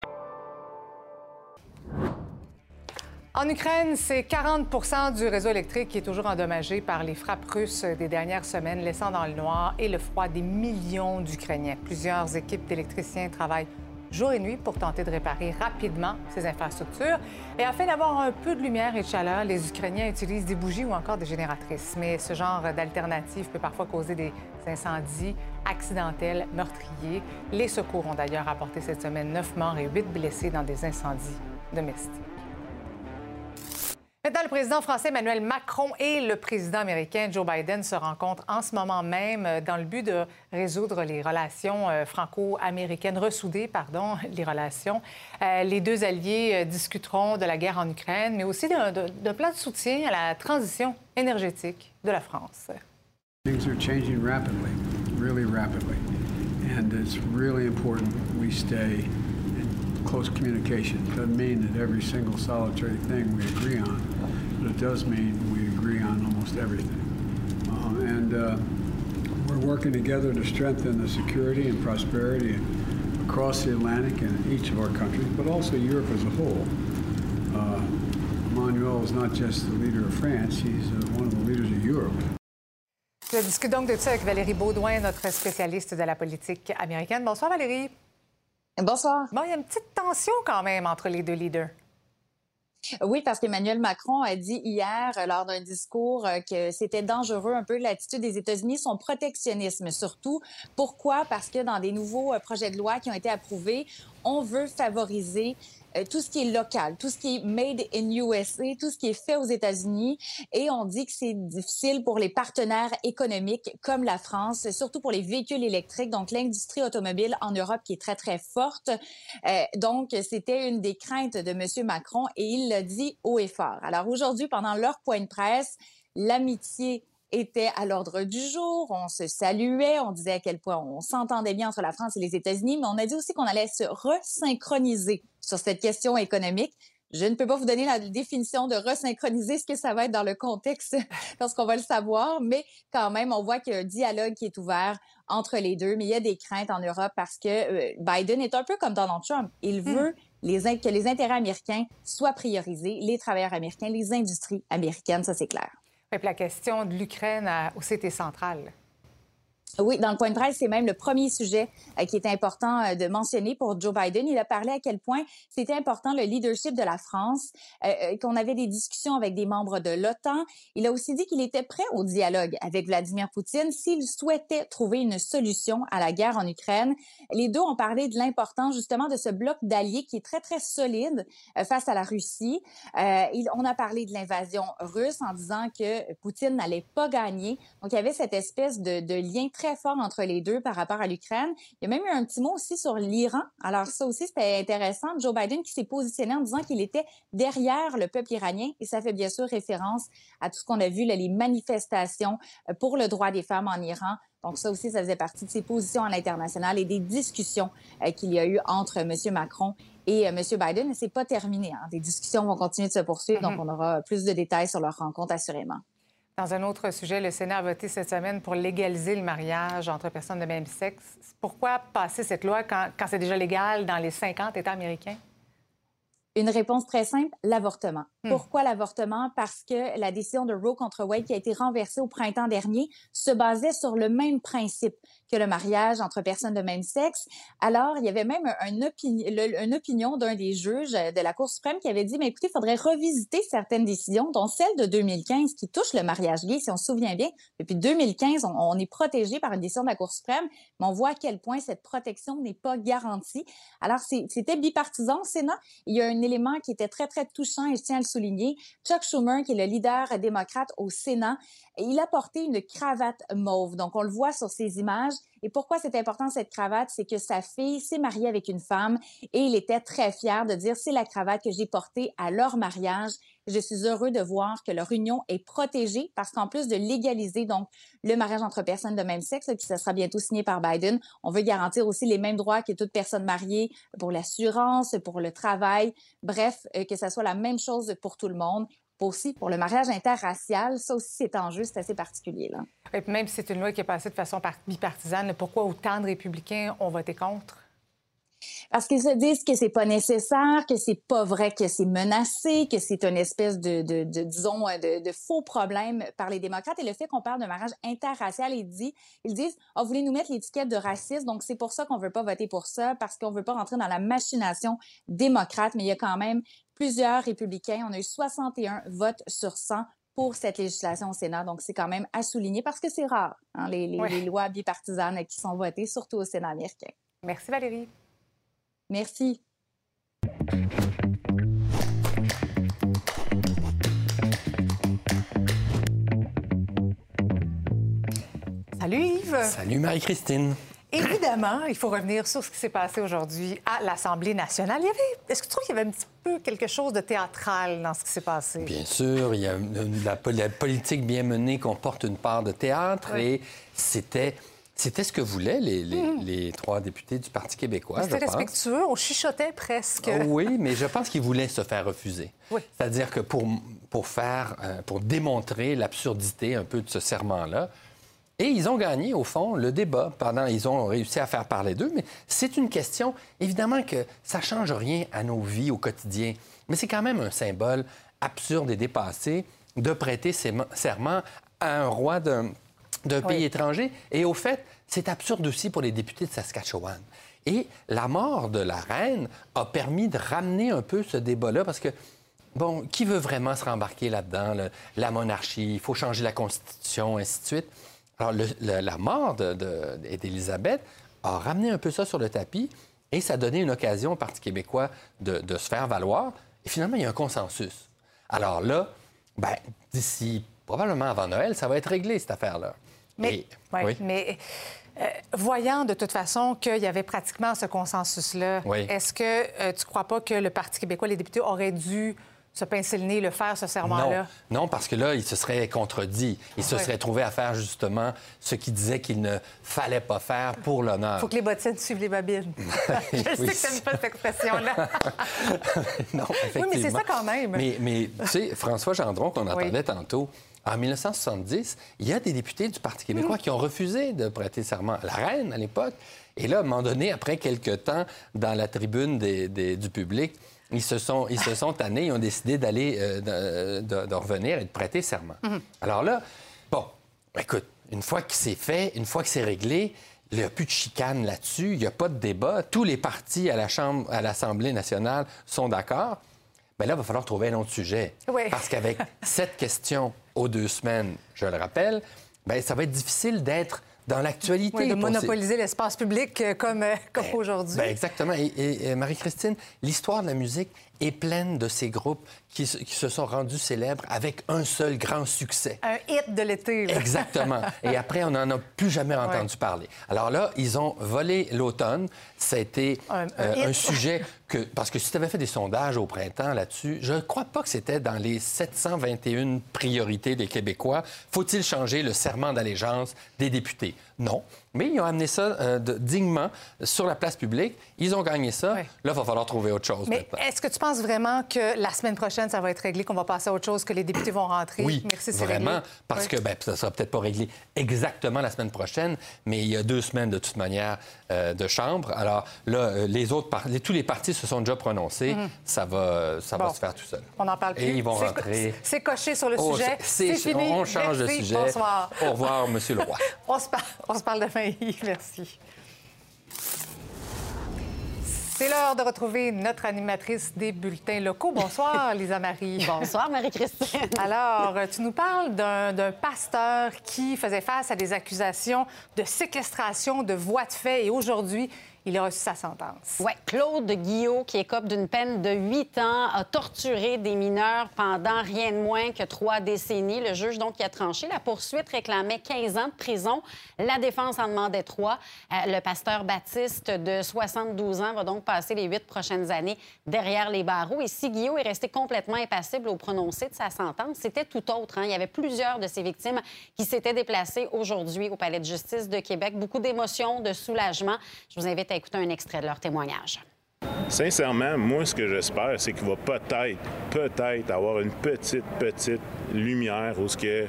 En Ukraine, c'est 40 du réseau électrique qui est toujours endommagé par les frappes russes des dernières semaines, laissant dans le noir et le froid des millions d'Ukrainiens. Plusieurs équipes d'électriciens travaillent jour et nuit pour tenter de réparer rapidement ces infrastructures. Et afin d'avoir un peu de lumière et de chaleur, les Ukrainiens utilisent des bougies ou encore des génératrices. Mais ce genre d'alternative peut parfois causer des incendies accidentels, meurtriers. Les secours ont d'ailleurs apporté cette semaine neuf morts et huit blessés dans des incendies domestiques. Maintenant, le président français Emmanuel Macron et le président américain Joe Biden se rencontrent en ce moment même euh, dans le but de résoudre les relations euh, franco-américaines, ressouder, pardon, (laughs) les relations. Euh, les deux alliés discuteront de la guerre en Ukraine, mais aussi d'un plan de soutien à la transition énergétique de la France. Things are changing rapidly, really rapidly, and it's really important we stay close communication. Doesn't mean that every single solitary thing we agree on, but it does mean we agree on almost everything. Uh, and uh, we're working together to strengthen the security and prosperity across the Atlantic in each of our countries, but also Europe as a whole. Uh, Emmanuel is not just the leader of France, he's uh, one of the leaders of Europe. Je discute donc de ça avec Valérie Baudouin, notre spécialiste de la politique américaine. Bonsoir Valérie. Bonsoir. Bon, il y a une petite tension quand même entre les deux leaders. Oui, parce qu'Emmanuel Macron a dit hier, euh, lors d'un discours, euh, que c'était dangereux un peu l'attitude des États-Unis, son protectionnisme surtout. Pourquoi? Parce que dans des nouveaux euh, projets de loi qui ont été approuvés, on veut favoriser euh, tout ce qui est local, tout ce qui est made in USA, tout ce qui est fait aux États-Unis. Et on dit que c'est difficile pour les partenaires économiques comme la France, surtout pour les véhicules électriques, donc l'industrie automobile en Europe qui est très, très forte. Euh, donc, c'était une des craintes de M. Macron et il l'a dit haut et fort. Alors aujourd'hui, pendant leur point de presse, l'amitié était à l'ordre du jour. On se saluait, on disait à quel point on s'entendait bien entre la France et les États-Unis, mais on a dit aussi qu'on allait se resynchroniser sur cette question économique. Je ne peux pas vous donner la définition de resynchroniser ce que ça va être dans le contexte (laughs) lorsqu'on va le savoir, mais quand même, on voit qu'il y a un dialogue qui est ouvert entre les deux. Mais il y a des craintes en Europe parce que euh, Biden est un peu comme Donald Trump. Il veut les, que les intérêts américains soient priorisés, les travailleurs américains, les industries américaines, ça c'est clair. La question de l'Ukraine a aussi été centrale. Oui, dans le point de presse, c'est même le premier sujet euh, qui est important euh, de mentionner pour Joe Biden. Il a parlé à quel point c'était important le leadership de la France, euh, qu'on avait des discussions avec des membres de l'OTAN. Il a aussi dit qu'il était prêt au dialogue avec Vladimir Poutine s'il souhaitait trouver une solution à la guerre en Ukraine. Les deux ont parlé de l'importance justement de ce bloc d'alliés qui est très, très solide face à la Russie. On a parlé de l'invasion russe en disant que Poutine n'allait pas gagner. Donc, il y avait cette espèce de, de lien très fort entre les deux par rapport à l'Ukraine. Il y a même eu un petit mot aussi sur l'Iran. Alors ça aussi, c'était intéressant. Joe Biden qui s'est positionné en disant qu'il était derrière le peuple iranien et ça fait bien sûr référence à tout ce qu'on a vu, là, les manifestations euh, pour le droit des femmes en Iran. Donc ça aussi, ça faisait partie de ses positions à l'international et des discussions euh, qu'il y a eu entre M. Macron et euh, M. Biden. Et c'est pas terminé. Hein. Des discussions vont continuer de se poursuivre, donc Mhm. on aura plus de détails sur leur rencontre assurément. Dans un autre sujet, le Sénat a voté cette semaine pour légaliser le mariage entre personnes de même sexe. Pourquoi passer cette loi quand, quand c'est déjà légal dans les 50 États américains? Une réponse très simple, l'avortement. Hmm. Pourquoi l'avortement? Parce que la décision de Roe contre Wade qui a été renversée au printemps dernier se basait sur le même principe que le mariage entre personnes de même sexe. Alors, il y avait même un, opini- le- une opinion d'un des juges de la Cour suprême qui avait dit, mais écoutez, il faudrait revisiter certaines décisions, dont celle de 2015 qui touche le mariage gay. Si on se souvient bien, depuis 2015, on, on est protégé par une décision de la Cour suprême, mais on voit à quel point cette protection n'est pas garantie. Alors, c'était bipartisan au Sénat. Il y a un élément qui était très, très touchant et je tiens à le souligner. Chuck Schumer, qui est le leader démocrate au Sénat, il a porté une cravate mauve. Donc, on le voit sur ces images. Et pourquoi c'est important cette cravate? C'est que sa fille s'est mariée avec une femme et il était très fier de dire c'est la cravate que j'ai portée à leur mariage. Je suis heureux de voir que leur union est protégée parce qu'en plus de légaliser donc le mariage entre personnes de même sexe, qui sera bientôt signé par Biden, on veut garantir aussi les mêmes droits que toute personne mariée pour l'assurance, pour le travail, bref, euh, que ça soit la même chose pour tout le monde. Aussi pour le mariage interracial, ça aussi c'est en jeu, c'est assez particulier là. Et puis même si c'est une loi qui est passée de façon par- bipartisane, pourquoi autant de républicains ont voté contre? Parce qu'ils se disent que c'est pas nécessaire, que c'est pas vrai, que c'est menacé, que c'est une espèce de, de, de disons, euh, de, de faux problème par les démocrates. Et le fait qu'on parle de mariage interracial, ils disent, ils disent, ah, vous voulez nous mettre l'étiquette de raciste, donc c'est pour ça qu'on veut pas voter pour ça, parce qu'on veut pas rentrer dans la machination démocrate. Mais il y a quand même plusieurs républicains. On a eu 61 votes sur 100 pour cette législation au Sénat. Donc, c'est quand même à souligner parce que c'est rare, hein, les, les- Ouais. les lois bipartisanes qui sont votées, surtout au Sénat américain. Merci Valérie. Merci. Salut Yves. Salut Marie-Christine. Évidemment, il faut revenir sur ce qui s'est passé aujourd'hui à l'Assemblée nationale. Il y avait, est-ce que tu trouves qu'il y avait un petit peu quelque chose de théâtral dans ce qui s'est passé? Bien sûr, il y a la, pol- la politique bien menée comporte une part de théâtre Oui. et c'était, c'était ce que voulaient les, les- les trois députés du Parti québécois, C'était respectueux, on chuchotait presque. Ah oui, mais je pense qu'ils voulaient se faire refuser. Oui. C'est-à-dire que pour, pour faire, euh, pour démontrer l'absurdité un peu de ce serment-là, Et ils ont gagné, au fond, le débat. Pendant, ils ont réussi à faire parler d'eux. Mais c'est une question, évidemment, que ça ne change rien à nos vies au quotidien. Mais c'est quand même un symbole absurde et dépassé de prêter serment à un roi d'un pays étranger. Et au fait, c'est absurde aussi pour les députés de Saskatchewan. Et la mort de la reine a permis de ramener un peu ce débat-là parce que Bon, qui veut vraiment se rembarquer là-dedans? la monarchie, il faut changer la Constitution, ainsi de suite. Alors, la mort d'Élisabeth a ramené un peu ça sur le tapis et ça a donné une occasion au Parti québécois de, se faire valoir. Et finalement, il y a un consensus. Alors là, ben, d'ici probablement avant Noël, ça va être réglé, cette affaire-là. Mais, oui. mais euh, voyant de toute façon qu'il y avait pratiquement ce consensus-là, est-ce que euh, tu ne crois pas que le Parti québécois, les députés, auraient dû se pincer le nez, le faire, ce serment-là? Non. non, parce que là, il se serait contredit. Il se serait trouvé à faire justement ce qu'il disait qu'il ne fallait pas faire pour l'honneur. Il faut que les bottines suivent les babines. (laughs) Je sais que tu n'aimes pas cette expression-là. (laughs) non, effectivement. Oui, mais c'est ça quand même. Mais, mais tu sais, François Gendron, qu'on entendait tantôt, en 1970, il y a des députés du Parti québécois qui ont refusé de prêter serment à la reine à l'époque. Et là, à un moment donné, après quelques temps, dans la tribune du public, ils se sont, ils se sont tannés, ils ont décidé d'aller, euh, de, revenir et de prêter serment. Mhm. Alors là, bon, écoute, une fois que c'est fait, une fois que c'est réglé, il n'y a plus de chicane là-dessus, il n'y a pas de débat. Tous les partis à la Chambre, à l'Assemblée nationale sont d'accord. Mais là, il va falloir trouver un autre sujet. Parce qu'avec (laughs) cette question aux deux semaines, je le rappelle, bien, ça va être difficile d'être dans l'actualité. de monopoliser l'espace public euh, comme, euh, comme ben, aujourd'hui. Ben exactement. et Marie-Christine, l'histoire de la musique est pleine de ces groupes qui, se sont rendus célèbres avec un seul grand succès. Un hit de l'été. Exactement. (laughs) Et après, on n'en a plus jamais entendu parler. Alors là, ils ont volé l'automne. Ça a été un, euh, sujet (laughs) que... Parce que si tu avais fait des sondages au printemps là-dessus, je ne crois pas que c'était dans les 721 priorités des Québécois. Faut-il changer le serment d'allégeance des députés? Non. Mais ils ont amené ça euh, dignement sur la place publique. Ils ont gagné ça. Là, il va falloir trouver autre chose. Mais est-ce que tu penses vraiment que la semaine prochaine, ça va être réglé, qu'on va passer à autre chose, que les députés vont rentrer? Oui, Merci, vraiment. Parce que ben, ça ne sera peut-être pas réglé exactement la semaine prochaine, mais il y a deux semaines de toute manière euh, de chambre. Alors là, euh, les autres tous les partis se sont déjà prononcés. Mhm. Ça, va, ça va se faire tout seul. On n'en parle plus. Et ils vont rentrer. C'est coché sur le oh, sujet. C'est fini. On change de sujet. Bonsoir. Au revoir, Monsieur le roi. (laughs) on, se parle, on se parle demain. (laughs) Merci. C'est l'heure de retrouver notre animatrice des bulletins locaux. Bonsoir, (laughs) Lisa Marie. Bonsoir, Marie-Christine. (laughs) Alors, tu nous parles d'un pasteur qui faisait face à des accusations de séquestration de voies de fait et aujourd'hui, il a reçu sa sentence. Oui, Claude Guillot, qui écope d'une peine de huit ans, a torturé des mineurs pendant rien de moins que trois décennies. Le juge, donc, qui a tranché. La poursuite réclamait 15 ans de prison. La défense en demandait trois. Euh, le pasteur Baptiste, de 72 ans, va donc passer les huit prochaines années derrière les barreaux. Et si Guillot est resté complètement impassible au prononcé de sa sentence, c'était tout autre. Hein. Il y avait plusieurs de ses victimes qui s'étaient déplacées aujourd'hui au Palais de justice de Québec. Beaucoup d'émotions, de soulagement. Je vous invite à écouter un extrait de leur témoignage. Sincèrement, moi, ce que j'espère, c'est qu'il va peut-être, peut-être avoir une petite, petite lumière où ce que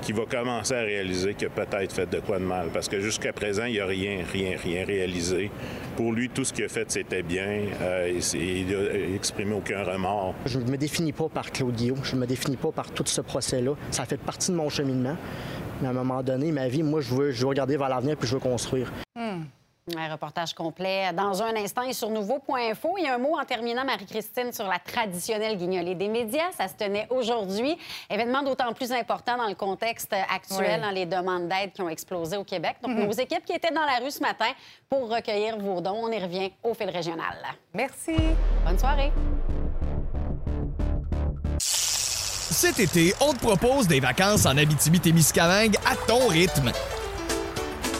qui va commencer à réaliser qu'il a peut-être fait de quoi de mal. Parce que jusqu'à présent, il n'a rien, rien, rien réalisé. Pour lui, tout ce qu'il a fait, c'était bien. Euh, il n'a exprimé aucun remords. Je ne me définis pas par Claudio. Je ne me définis pas par tout ce procès-là. Ça fait partie de mon cheminement. Mais à un moment donné, ma vie, moi, je veux, je veux regarder vers l'avenir puis je veux construire. Hmm. Un reportage complet dans un instant et sur nouveau.info. Il y a un mot en terminant, Marie-Christine, sur la traditionnelle guignolée des médias. Ça se tenait aujourd'hui. Événement d'autant plus important dans le contexte actuel, dans les demandes d'aide qui ont explosé au Québec. Donc, mm-hmm. nos équipes qui étaient dans la rue ce matin pour recueillir vos dons. On y revient au fil régional. Merci. Bonne soirée. Cet été, on te propose des vacances en Abitibi-Témiscamingue à ton rythme.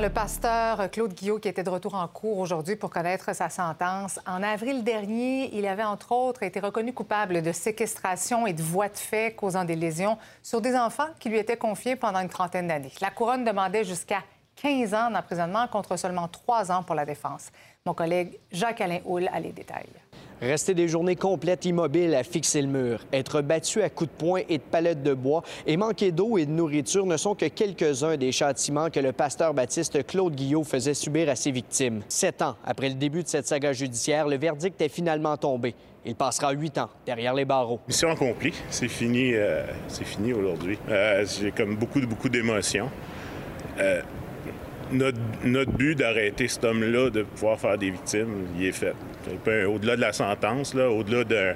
Le pasteur Claude Guillot, qui était de retour en cours aujourd'hui pour connaître sa sentence. En avril dernier, il avait, entre autres, été reconnu coupable de séquestration et de voies de fait causant des lésions sur des enfants qui lui étaient confiés pendant une trentaine d'années. La couronne demandait jusqu'à 15 ans d'emprisonnement contre seulement 3 ans pour la défense. Mon collègue Jacques-Alain Houle a les détails. Rester des journées complètes immobiles à fixer le mur, être battu à coups de poing et de palettes de bois et manquer d'eau et de nourriture ne sont que quelques-uns des châtiments que le pasteur baptiste Claude Guillot faisait subir à ses victimes. Sept ans après le début de cette saga judiciaire, le verdict est finalement tombé. Il passera huit ans derrière les barreaux. Mission accomplie. C'est fini, euh, c'est fini aujourd'hui. Euh, J'ai comme beaucoup, beaucoup d'émotions. Euh, notre, notre but d'arrêter cet homme-là de pouvoir faire des victimes, il est fait. Au-delà de la sentence, là, au-delà de...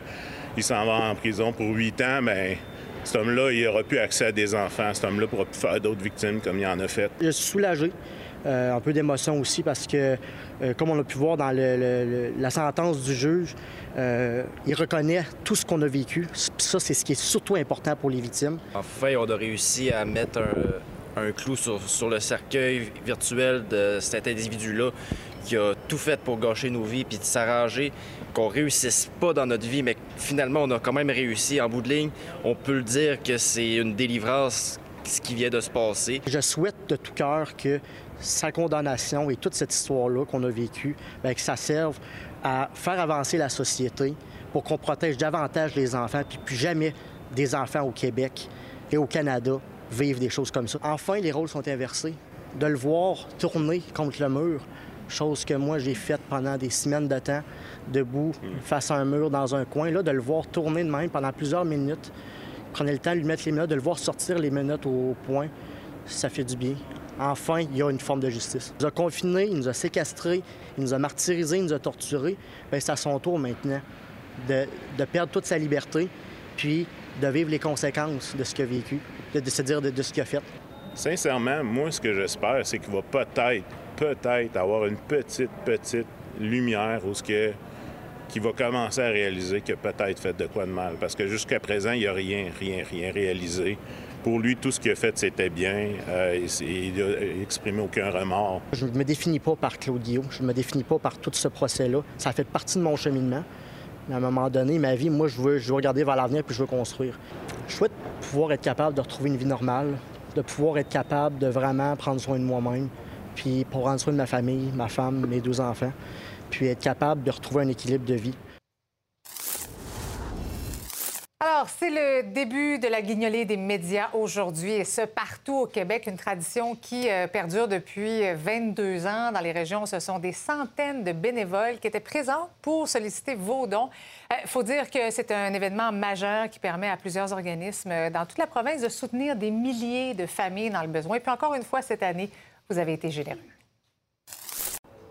Il s'en va en prison pour huit ans, mais cet homme-là, il n'aura plus accès à des enfants. Cet homme-là pourra plus faire d'autres victimes comme il en a fait. Je suis soulagé, euh, un peu d'émotion aussi, parce que, euh, comme on a pu voir dans le- le- le- la sentence du juge, euh, il reconnaît tout ce qu'on a vécu. Ça, c'est ce qui est surtout important pour les victimes. Enfin, on a réussi à mettre un, un clou sur, le cercueil virtuel de cet individu-là qui a tout fait pour gâcher nos vies puis de s'arranger qu'on réussisse pas dans notre vie, mais finalement, on a quand même réussi. En bout de ligne, on peut le dire que c'est une délivrance ce qui vient de se passer. Je souhaite de tout cœur que sa condamnation et toute cette histoire-là qu'on a vécue, bien, que ça serve à faire avancer la société pour qu'on protège davantage les enfants, puis plus jamais des enfants au Québec et au Canada vivent des choses comme ça. Enfin, les rôles sont inversés. De le voir tourner contre le mur, chose que moi j'ai faite pendant des semaines de temps, debout face à un mur dans un coin, là, de le voir tourner de même pendant plusieurs minutes, prenez le temps de lui mettre les menottes, de le voir sortir les menottes au point, ça fait du bien. Enfin, il y a une forme de justice. Il nous a confinés, il nous a séquestrés, il nous a martyrisés, il nous a torturés. Bien, c'est à son tour maintenant de, de perdre toute sa liberté, puis de vivre les conséquences de ce qu'il a vécu, de, de se dire de, de ce qu'il a fait. Sincèrement, moi, ce que j'espère, c'est qu'il va peut-être, peut-être avoir une petite, petite lumière où ce que qui va commencer à réaliser qu'il a peut-être fait de quoi de mal. Parce que jusqu'à présent, il n'a rien, rien, rien réalisé. Pour lui, tout ce qu'il a fait, c'était bien. Euh, il n'a exprimé aucun remords. Je ne me définis pas par Claude Guillaume, je ne me définis pas par tout ce procès-là. Ça fait partie de mon cheminement. Mais à un moment donné, ma vie, moi, je veux, je veux regarder vers l'avenir puis je veux construire. Je souhaite pouvoir être capable de retrouver une vie normale, de pouvoir être capable de vraiment prendre soin de moi-même, puis pour prendre soin de ma famille, ma femme, mes deux enfants, puis être capable de retrouver un équilibre de vie. Alors, c'est le début de la guignolée des médias aujourd'hui, et ce, partout au Québec, une tradition qui euh, perdure depuis euh, 22 ans. Dans les régions, ce sont des centaines de bénévoles qui étaient présents pour solliciter vos dons. Il faut dire que c'est un événement majeur qui permet à plusieurs organismes euh, dans toute la province de soutenir des milliers de familles dans le besoin. Et puis encore une fois, cette année, vous avez été généreux.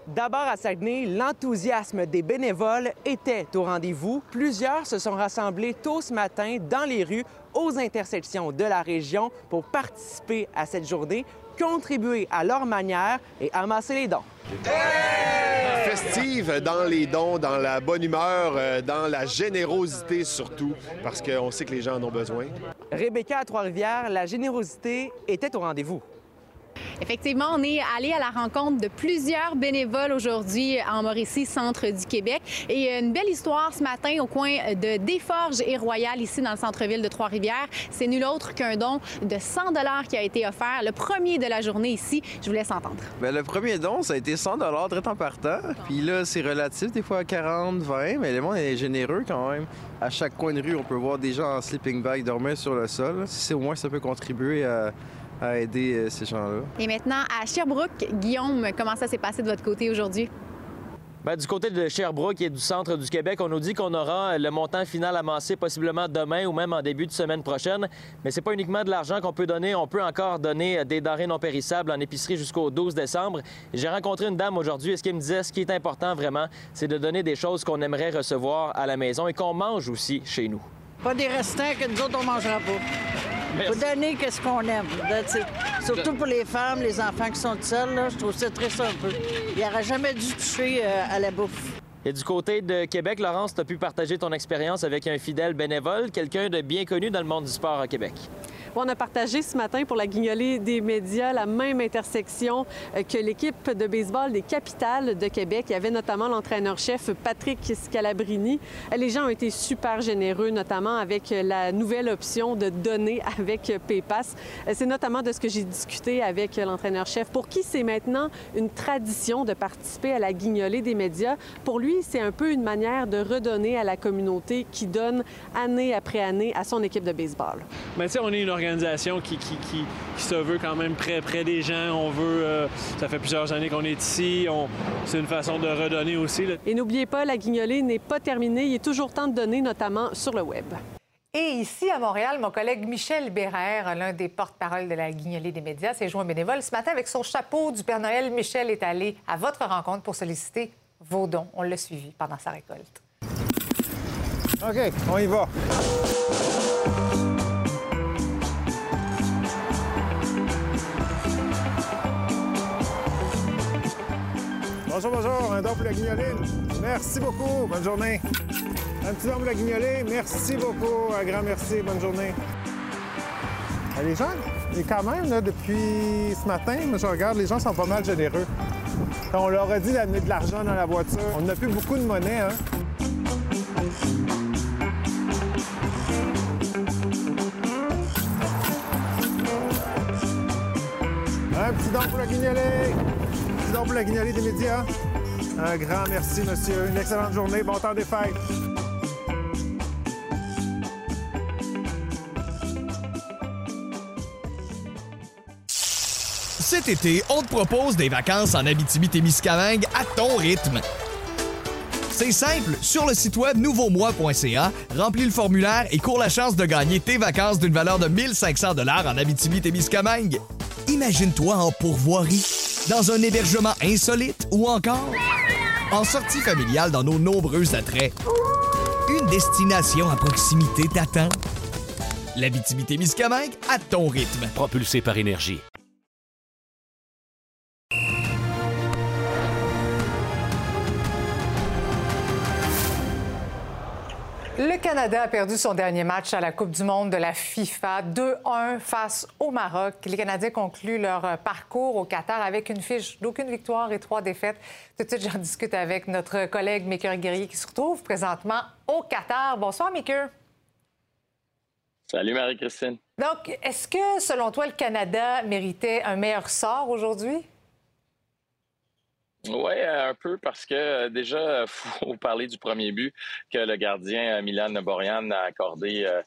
D'abord à Saguenay, l'enthousiasme des bénévoles était au rendez-vous. Plusieurs se sont rassemblés tôt ce matin dans les rues, aux intersections de la région pour participer à cette journée, contribuer à leur manière et amasser les dons. festive dans les dons, dans la bonne humeur, euh, dans la générosité surtout, parce qu'on sait que les gens en ont besoin. Rebecca à Trois-Rivières, la générosité était au rendez-vous. Effectivement, on est allé à la rencontre de plusieurs bénévoles aujourd'hui en Mauricie, centre du Québec. Et une belle histoire ce matin au coin de Desforges et Royal, ici dans le centre-ville de Trois-Rivières. C'est nul autre qu'un don de 100 qui a été offert, le premier de la journée ici. Je vous laisse entendre. Bien, le premier don, ça a été 100 très en partant. Puis là, c'est relatif, des fois à 40, 20, mais le monde est généreux quand même. À chaque coin de rue, on peut voir des gens en sleeping bag dormir sur le sol. Si c'est au moins ça peut contribuer à, à aider euh, ces gens-là. Et maintenant, à Sherbrooke, Guillaume, comment ça s'est passé de votre côté aujourd'hui? Ben, du côté de Sherbrooke et du centre du Québec, on nous dit qu'on aura le montant final amassé possiblement demain ou même en début de semaine prochaine. Mais c'est pas uniquement de l'argent qu'on peut donner. On peut encore donner des denrées non périssables en épicerie jusqu'au 12 décembre. J'ai rencontré une dame aujourd'hui et ce qui me disait, ce qui est important vraiment, c'est de donner des choses qu'on aimerait recevoir à la maison et qu'on mange aussi chez nous. Pas des restants que nous autres, on mangera pas. Faut donner qu'est-ce qu'on aime. Surtout pour les femmes, les enfants qui sont seuls, là, je trouve ça triste un peu. Il n'aurait jamais dû toucher euh, à la bouffe. Et du côté de Québec, Laurence, tu as pu partager ton expérience avec un fidèle bénévole, quelqu'un de bien connu dans le monde du sport à Québec. On a partagé ce matin pour la guignolée des médias la même intersection euh, que l'équipe de baseball des capitales de Québec. Il y avait notamment l'entraîneur-chef Patrick Scalabrini. Les gens ont été super généreux, notamment avec la nouvelle option de donner (laughs) avec PayPass. C'est notamment de ce que j'ai discuté avec l'entraîneur-chef, pour qui c'est maintenant une tradition de participer à la guignolée des médias. Pour lui, c'est un peu une manière de redonner à la communauté qui donne année après année à son équipe de baseball. Bien, on est une organisation qui, qui, qui, se veut quand même près, près des gens. On veut, euh, ça fait plusieurs années qu'on est ici. On... C'est une façon de redonner aussi. Et n'oubliez pas, la guignolée n'est pas terminée. Il est toujours temps de donner, notamment sur le web. Et ici, à Montréal, mon collègue Michel Bérère, l'un des porte-parole de la guignolée des médias, s'est joint bénévole ce matin avec son chapeau du Père Noël. Michel est allé à votre rencontre pour solliciter vos dons. On l'a suivi pendant sa récolte. OK, on y va. Bonjour, bonjour. Un don pour la guignoline. Merci beaucoup. Bonne journée. Un petit don pour la guignolée. Merci beaucoup. Un grand merci. Bonne journée. Ah, les gens, et quand même, là, depuis ce matin, je regarde, les gens sont pas mal généreux. On leur a dit d'amener de l'argent dans la voiture. On n'a plus beaucoup de monnaie, hein? Un petit don pour la guignolée. Pour la guignolée des médias. Un grand merci, monsieur. Une excellente journée. Bon temps des fêtes. Cet été, on te propose des vacances en Abitibi-Témiscamingue à ton rythme. C'est simple, sur le site web nouveaumois.ca, remplis le formulaire et cours la chance de gagner tes vacances d'une valeur de 1500 dollars en Abitibi-Témiscamingue. Imagine-toi en pourvoirie, dans un hébergement insolite ou encore en sortie familiale dans nos nombreux attraits. Une destination à proximité t'attend. L'Abitibi-Témiscamingue à ton rythme. Propulsé par énergie. Le Canada a perdu son dernier match à la Coupe du monde de la FIFA 2-1 face au Maroc. Les Canadiens concluent leur parcours au Qatar avec une fiche d'aucune victoire et trois défaites. Tout de suite, j'en discute avec notre collègue Maker Guerrier qui se retrouve présentement au Qatar. Bonsoir, Maker. Salut, Marie-Christine. Donc, est-ce que, selon toi, le Canada méritait un meilleur sort aujourd'hui? Oui, un peu parce que euh, déjà, il (laughs) faut parler du premier but que le gardien euh, Milan Borian a accordé euh,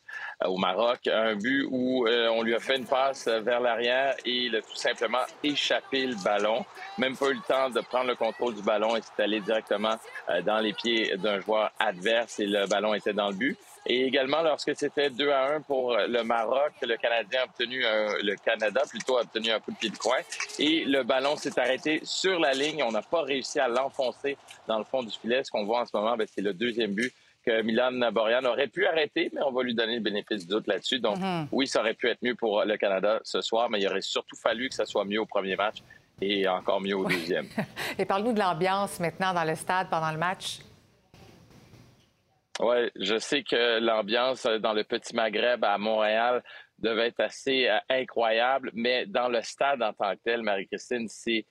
au Maroc. Un but où on lui a fait une passe vers l'arrière et il a tout simplement échappé le ballon. Même pas eu le temps de prendre le contrôle du ballon et s'est allé directement dans les pieds d'un joueur adverse et le ballon était dans le but. Et également, lorsque c'était 2 à 1 pour le Maroc, le Canadien a obtenu le Canada plutôt a obtenu un coup de pied de coin et le ballon s'est arrêté sur la ligne. On n'a pas réussi à l'enfoncer dans le fond du filet. Ce qu'on voit en ce moment, ben, c'est le deuxième but que Milan Borian aurait pu arrêter, mais on va lui donner le bénéfice du doute là-dessus. Donc, mm-hmm. oui, ça aurait pu être mieux pour le Canada ce soir, mais il aurait surtout fallu que ça soit mieux au premier match et encore mieux au deuxième. (laughs) et parle-nous de l'ambiance maintenant dans le stade pendant le match. Oui, je sais que l'ambiance dans le petit Maghreb à Montréal devait être assez euh, incroyable, mais dans le stade en tant que tel, Marie-Christine, c'est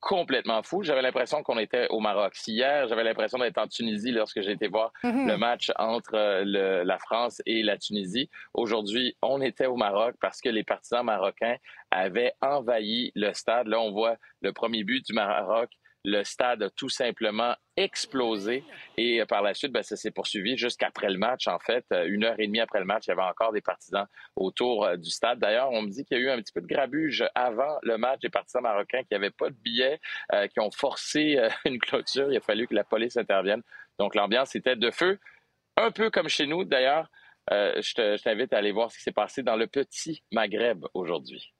complètement fou. J'avais l'impression qu'on était au Maroc. hier, j'avais l'impression d'être en Tunisie lorsque j'ai été voir mm-hmm. le match entre euh, la France et la Tunisie. Aujourd'hui, on était au Maroc parce que les partisans marocains avaient envahi le stade. Là, on voit le premier but du Maroc le stade a tout simplement explosé et euh, par la suite, ben, ça s'est poursuivi jusqu'après le match. En fait, euh, une heure et demie après le match, il y avait encore des partisans autour euh, du stade. D'ailleurs, on me dit qu'il y a eu un petit peu de grabuge avant le match des partisans marocains qui n'avaient pas de billets, qui ont forcé (laughs) une clôture. Il a fallu que la police intervienne. Donc, l'ambiance était de feu, un peu comme chez nous. D'ailleurs, je t'invite à aller voir ce qui s'est passé dans le petit Maghreb aujourd'hui.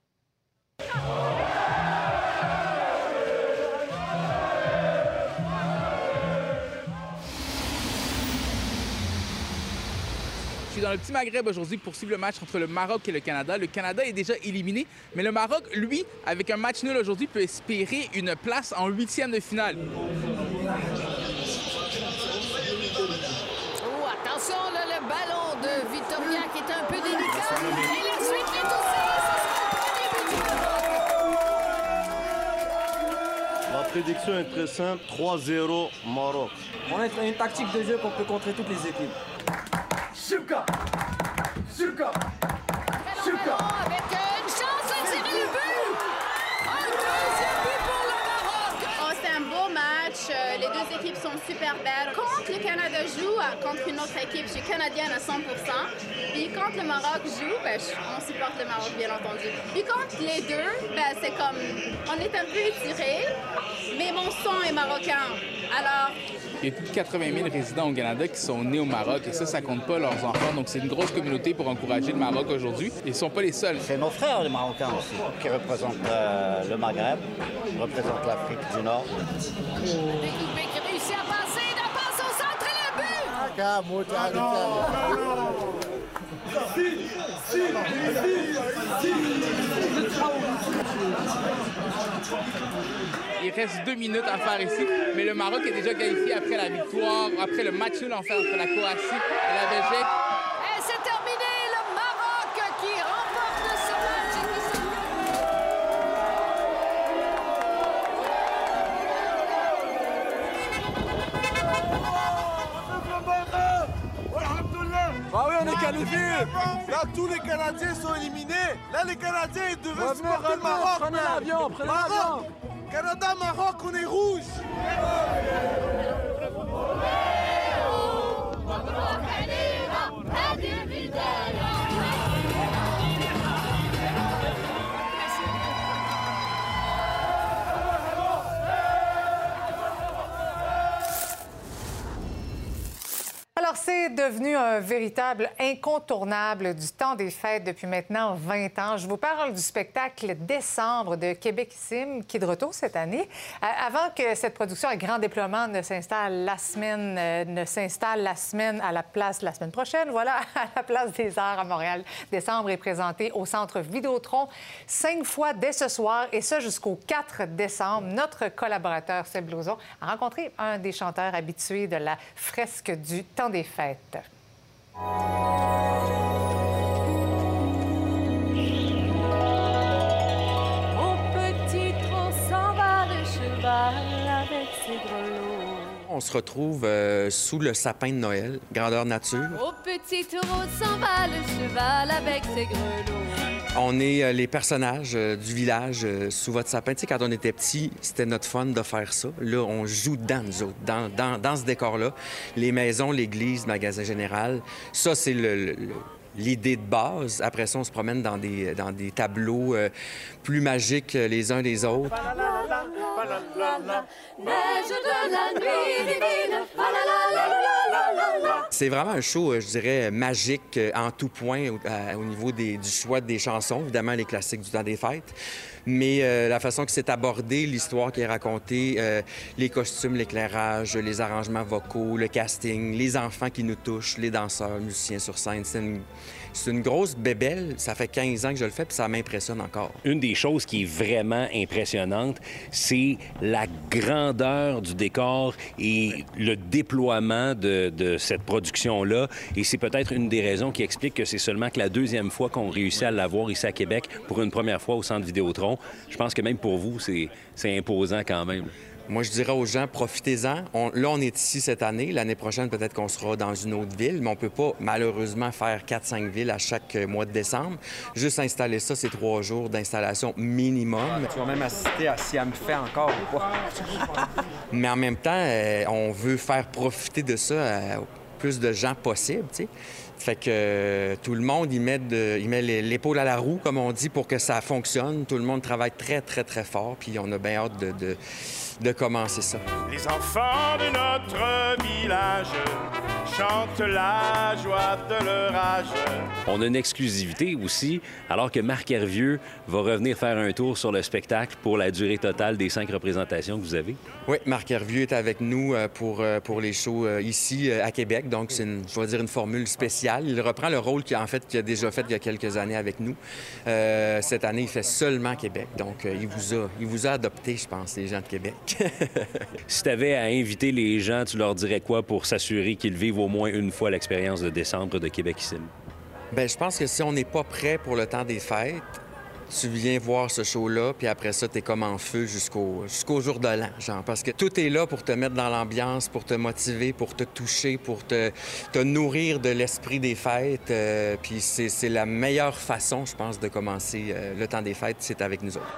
dans le petit Maghreb aujourd'hui poursuit le match entre le Maroc et le Canada. Le Canada est déjà éliminé, mais le Maroc, lui, avec un match nul aujourd'hui, peut espérer une place en huitième de finale. Oh, attention, là, le ballon de Victoria qui est un peu délicat. Et la suite. Ma prédiction est très simple, 3-0 Maroc. On a une tactique de jeu qu'on peut contrer toutes les équipes. Shuka Shuka Shuka Avec une chance de tirer le but! Un deuxième but pour le Maroc! Oh, c'est un beau match. Euh, Les deux équipes sont super belles. Quand le Canada joue euh, contre une autre équipe, je suis canadienne à 100 Puis quand le Maroc joue, ben, on supporte le Maroc, bien entendu. Puis contre les deux, ben, c'est comme... On est un peu étirés, mais mon sang est marocain. Alors, Il y a plus de 80 000 résidents au Canada qui sont nés au Maroc et ça, ça compte pas leurs enfants. Donc, c'est une grosse communauté pour encourager le Maroc aujourd'hui. Ils sont pas les seuls. C'est nos frères, les Marocains aussi, qui représentent euh, le Maghreb, qui représentent l'Afrique du Nord. Le but! Il reste deux minutes à faire ici, mais le Maroc est déjà qualifié après la victoire, après le match nul en fait entre la Croatie et la Belgique. Qualifiés Là, tous les Canadiens sont éliminés. Là, les Canadiens, ils devaient Revenez, supporter le Maroc. prenez man. l'avion, prenez Maroc. l'avion. Canada, Maroc, on est rouge. C'est devenu un véritable incontournable du temps des fêtes depuis maintenant 20 ans. Je vous parle du spectacle Décembre de Québecissime qui est de retour cette année. Euh, avant que cette production à grand déploiement ne s'installe la semaine, euh, ne s'installe la semaine à la place la semaine prochaine, voilà, (laughs) à la place des Arts à Montréal. Décembre est présenté au Centre Vidéotron cinq fois dès ce soir et ça jusqu'au 4 décembre. Notre collaborateur Seb Lauzon a rencontré un des chanteurs habitués de la fresque du temps des fêtes. Au petit trot s'en va le cheval avec ses grelots. On se retrouve euh, sous le sapin de Noël, grandeur nature. Au petit taureau s'en va le cheval avec ses grelots. On est euh, les personnages euh, du village euh, sous votre sapin. Tu sais, quand on était petit, c'était notre fun de faire ça. Là, on joue dans nous autres, dans, dans- dans ce décor-là. Les maisons, l'église, le magasin général. Ça, c'est le- L'idée de base. Après ça, on se promène dans des, dans des tableaux plus magiques les uns des autres. C'est vraiment un show, euh, je dirais, magique euh, en tout point au, niveau du choix des chansons, évidemment les classiques du temps des fêtes, mais euh, la façon que c'est abordé, l'histoire qui est racontée, euh, les costumes, l'éclairage, les arrangements vocaux, le casting, les enfants qui nous touchent, les danseurs, musiciens sur scène. C'est une, grosse bébelle. Ça fait 15 ans que je le fais, puis ça m'impressionne encore. Une des choses qui est vraiment impressionnante, c'est la grandeur du décor et le déploiement de, de cette production-là. Et c'est peut-être une des raisons qui explique que c'est seulement que la deuxième fois qu'on réussit à l'avoir ici à Québec pour une première fois au Centre Vidéotron. Je pense que même pour vous, c'est imposant quand même. Moi, je dirais aux gens, profitez-en. On- là, on est ici cette année. L'année prochaine, peut-être qu'on sera dans une autre ville, mais on peut pas, malheureusement, faire 4-5 villes à chaque euh, mois de décembre. Juste installer ça, c'est trois jours d'installation minimum. Tu vas même assister à si elle me fait encore ou pas. (laughs) mais en même temps, euh, on veut faire profiter de ça au plus de gens possible, tu sais. Fait que euh, tout le monde, il met, de- il met l'épaule à la roue, comme on dit, pour que ça fonctionne. Tout le monde travaille très, très, très fort, puis on a bien hâte de, de- de commencer ça. Les enfants de notre village chantent la joie de leur âge. On a une exclusivité aussi, alors que Marc Hervieux va revenir faire un tour sur le spectacle pour la durée totale des cinq représentations que vous avez. Oui, Marc Hervieux est avec nous euh, pour, euh, pour les shows euh, ici à Québec. Donc, c'est une, je vais dire une formule spéciale. Il reprend le rôle qu'il a, en fait, qu'il a déjà fait il y a quelques années avec nous. Euh, cette année, il fait seulement Québec. Donc, il, vous a, il vous a adopté, je pense, les gens de Québec. Si tu avais à inviter les gens, tu leur dirais quoi pour s'assurer qu'ils vivent au moins une fois l'expérience de décembre de Québec ici? Bien, je pense que si on n'est pas prêt pour le temps des fêtes, Tu viens voir ce show-là, puis après ça, t'es comme en feu jusqu'au jour de l'an, genre. Parce que tout est là pour te mettre dans l'ambiance, pour te motiver, pour te toucher, pour te, te nourrir de l'esprit des fêtes. Euh, puis c'est la meilleure façon, je pense, de commencer euh, le temps des fêtes, c'est avec nous autres.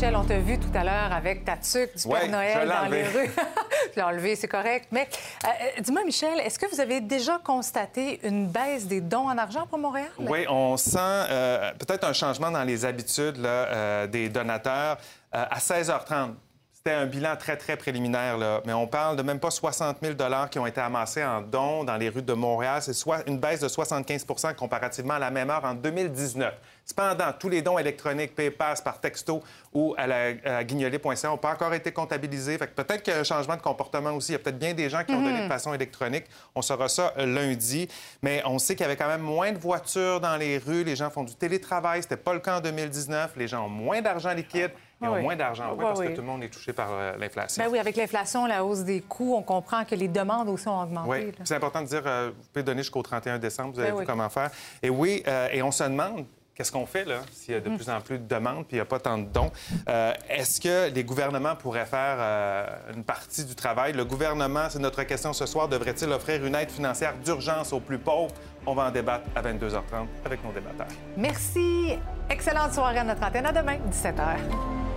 Michel, on t'a vu tout à l'heure avec ta tuque du Ouais, Père je Noël l'ai dans les rues. (laughs) tu l'as enlevé, c'est correct. Mais euh, euh, dis-moi, Michel, est-ce que vous avez déjà constaté une baisse des dons en argent pour Montréal? Oui, on sent euh, peut-être un changement dans les habitudes là, euh, des donateurs. À 16h30, c'était un bilan très, très préliminaire, là, mais on parle de même pas 60 000 qui ont été amassés en dons dans les rues de Montréal. C'est soit une baisse de 75% comparativement à la même heure en 2019. Cependant, tous les dons électroniques, PayPass, par texto ou à la guignolé.ca n'ont pas encore été comptabilisés. Fait que peut-être qu'il y a un changement de comportement aussi. Il y a peut-être bien des gens qui ont donné Mhm. de façon électronique. On saura ça euh, lundi. Mais on sait qu'il y avait quand même moins de voitures dans les rues. Les gens font du télétravail. C'était pas le cas en 2019. Les gens ont moins d'argent liquide. Ils ont oui. moins d'argent, oui, parce oui. que tout le monde est touché par euh, l'inflation. Ben oui, avec l'inflation, la hausse des coûts, on comprend que les demandes aussi ont augmenté. Oui, c'est important de dire, euh, vous pouvez donner jusqu'au 31 décembre, vous avez Ben vu comment faire. Et oui, euh, et on se demande, qu'est-ce qu'on fait là, s'il y a de Mm. plus en plus de demandes puis il n'y a pas tant de dons? Euh, Est-ce que les gouvernements pourraient faire euh, une partie du travail? Le gouvernement, c'est notre question ce soir, devrait-il offrir une aide financière d'urgence aux plus pauvres? On va en débattre à 22h30 avec nos débatteurs. Merci. Excellente soirée à notre antenne. À demain, 17h.